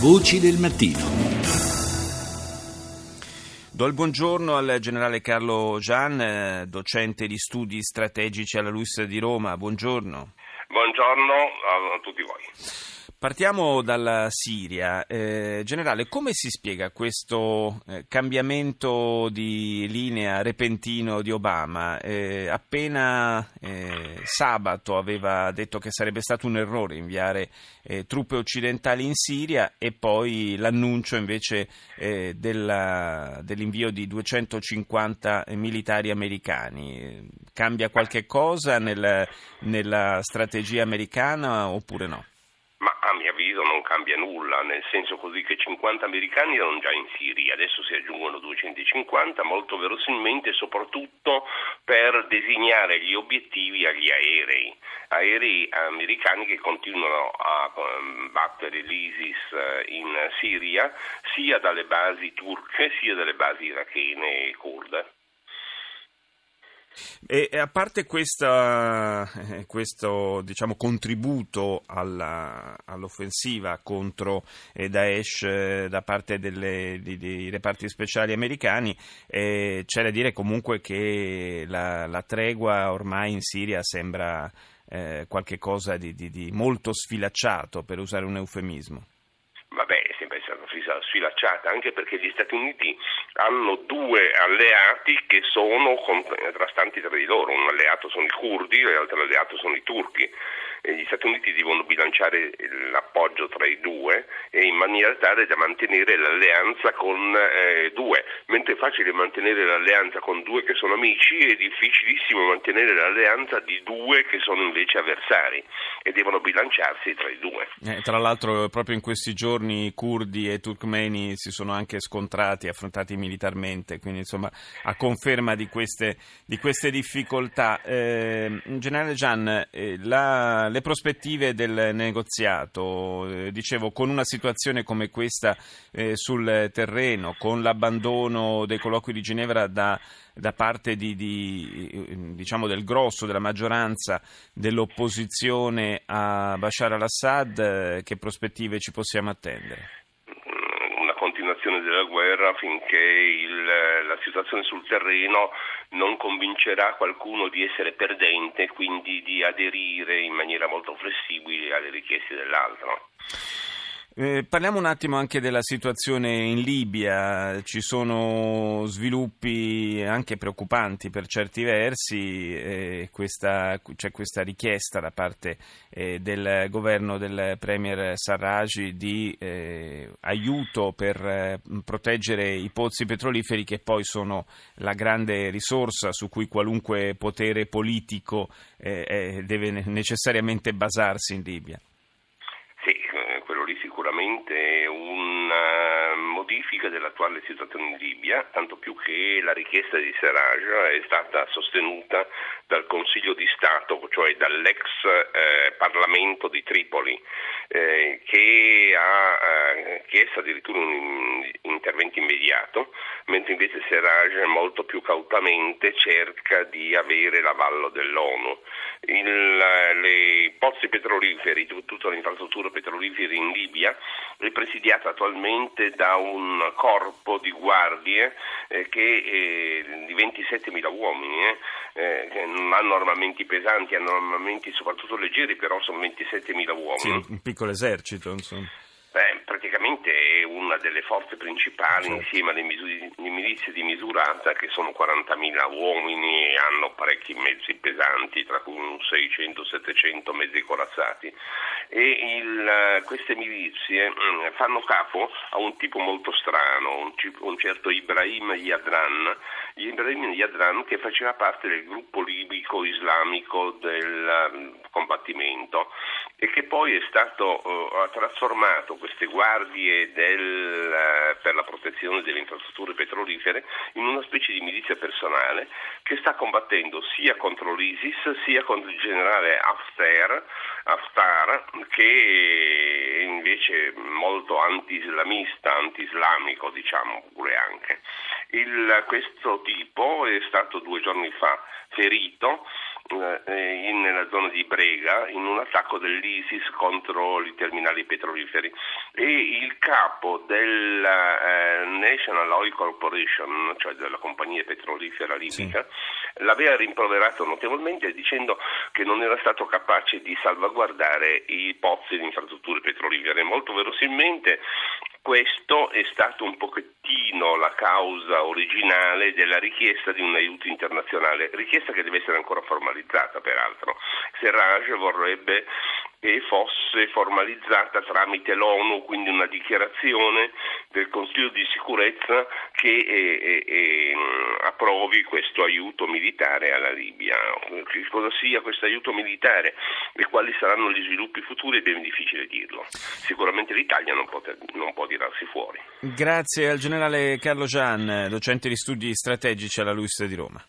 Voci del mattino. Do il buongiorno al generale Carlo Gian, eh, docente di studi strategici alla LUIS di Roma. Buongiorno. Buongiorno a tutti voi. Partiamo dalla Siria. Eh, generale, come si spiega questo eh, cambiamento di linea repentino di Obama? Eh, appena eh, sabato aveva detto che sarebbe stato un errore inviare eh, truppe occidentali in Siria e poi l'annuncio invece della, dell'invio di 250 militari americani. Cambia qualche cosa nel, nella strategia americana oppure no? Cambia nulla, nel senso così che 50 americani erano già in Siria, adesso si aggiungono 250, molto verosimilmente soprattutto per designare gli obiettivi agli aerei, aerei americani che continuano a ehm, battere l'ISIS eh, in Siria sia dalle basi turche sia dalle basi irachene e kurde. E a parte questa, eh, questo diciamo, contributo alla, all'offensiva contro eh, Daesh eh, da parte delle, di, dei reparti speciali americani, c'è da dire comunque che la, la tregua ormai in Siria sembra eh, qualcosa di, di, di molto sfilacciato, per usare un eufemismo sfilacciata, anche perché gli Stati Uniti hanno due alleati che sono contrastanti tra di loro, un alleato sono i curdi l'altro alleato sono i turchi gli Stati Uniti devono bilanciare l'appoggio tra i due in maniera tale da mantenere l'alleanza con eh, due, mentre è facile mantenere l'alleanza con due che sono amici è difficilissimo mantenere l'alleanza di due che sono invece avversari e devono bilanciarsi tra i due. Eh, tra l'altro proprio in questi giorni curdi e turkmeni si sono anche scontrati, affrontati militarmente, quindi insomma a conferma di queste, di queste difficoltà. Eh, generale Gian, eh, le prospettive del negoziato, eh, dicevo, con una situazione come questa eh, sul terreno, con l'abbandono dei colloqui di Ginevra da, da parte di, di, diciamo del grosso della maggioranza dell'opposizione a Bashar al-Assad, eh, che prospettive ci possiamo attendere? Della guerra finché il, la situazione sul terreno non convincerà qualcuno di essere perdente e quindi di aderire in maniera molto flessibile alle richieste dell'altro. Eh, parliamo un attimo anche della situazione in Libia, ci sono sviluppi anche preoccupanti per certi versi, eh, questa, c'è questa richiesta da parte eh, del governo del Premier Sarraj di eh, aiuto per eh, proteggere i pozzi petroliferi che poi sono la grande risorsa su cui qualunque potere politico deve necessariamente basarsi in Libia sicuramente una modifica dell'attuale situazione in Libia, tanto più che la richiesta di Serraj è stata sostenuta dal Consiglio di Stato, cioè dall'ex eh, Parlamento di Tripoli, eh, che ha eh, chiesto addirittura un intervento immediato, mentre invece Serraj molto più cautamente cerca di avere l'avallo dell'ONU. Le pozzi petroliferi, tutte le infrastrutture petrolifere in Libia, è presidiata attualmente da un corpo di guardie eh, che, eh, di 27.000 uomini, eh, eh, che non hanno armamenti pesanti, hanno armamenti soprattutto leggeri, però sono 27.000 uomini. Sì, un piccolo esercito, insomma. Beh, praticamente è una delle forze principali insieme alle misuri, milizie di misurata che sono 40.000 uomini e hanno parecchi mezzi pesanti, tra cui 600-700 mezzi corazzati. E il, queste milizie mm, fanno capo a un tipo molto strano, un, un certo Ibrahim Yadran, Ibrahim Yadran che faceva parte del gruppo libico islamico del mm, combattimento e che poi è stato uh, trasformato queste guardie del, uh, per la protezione delle infrastrutture petrolifere in una specie di milizia personale che sta combattendo sia contro l'ISIS sia contro il generale Haftar, Haftar che è invece molto anti-islamista, anti-islamico diciamo pure anche. Il, questo tipo è stato due giorni fa ferito eh, in, nella zona di Brega in un attacco dell'ISIS contro i terminali petroliferi e il capo della eh, National Oil Corporation, cioè della compagnia petrolifera libica, sì. l'aveva rimproverato notevolmente dicendo che non era stato capace di salvaguardare i pozzi di infrastrutture petrolifere. Molto verosimilmente questo è stato un pochettino la causa originale della richiesta di un aiuto internazionale, richiesta che deve essere ancora formalizzata peraltro. Serraj vorrebbe che fosse formalizzata tramite l'ONU, quindi una dichiarazione del Consiglio di sicurezza che eh, eh, approvi questo aiuto militare alla Libia. Che cosa sia questo aiuto militare e quali saranno gli sviluppi futuri è ben difficile dirlo. Sicuramente l'Italia non può, non può tirarsi fuori. Grazie al generale Carlo Gian, docente di studi strategici alla LUIS di Roma.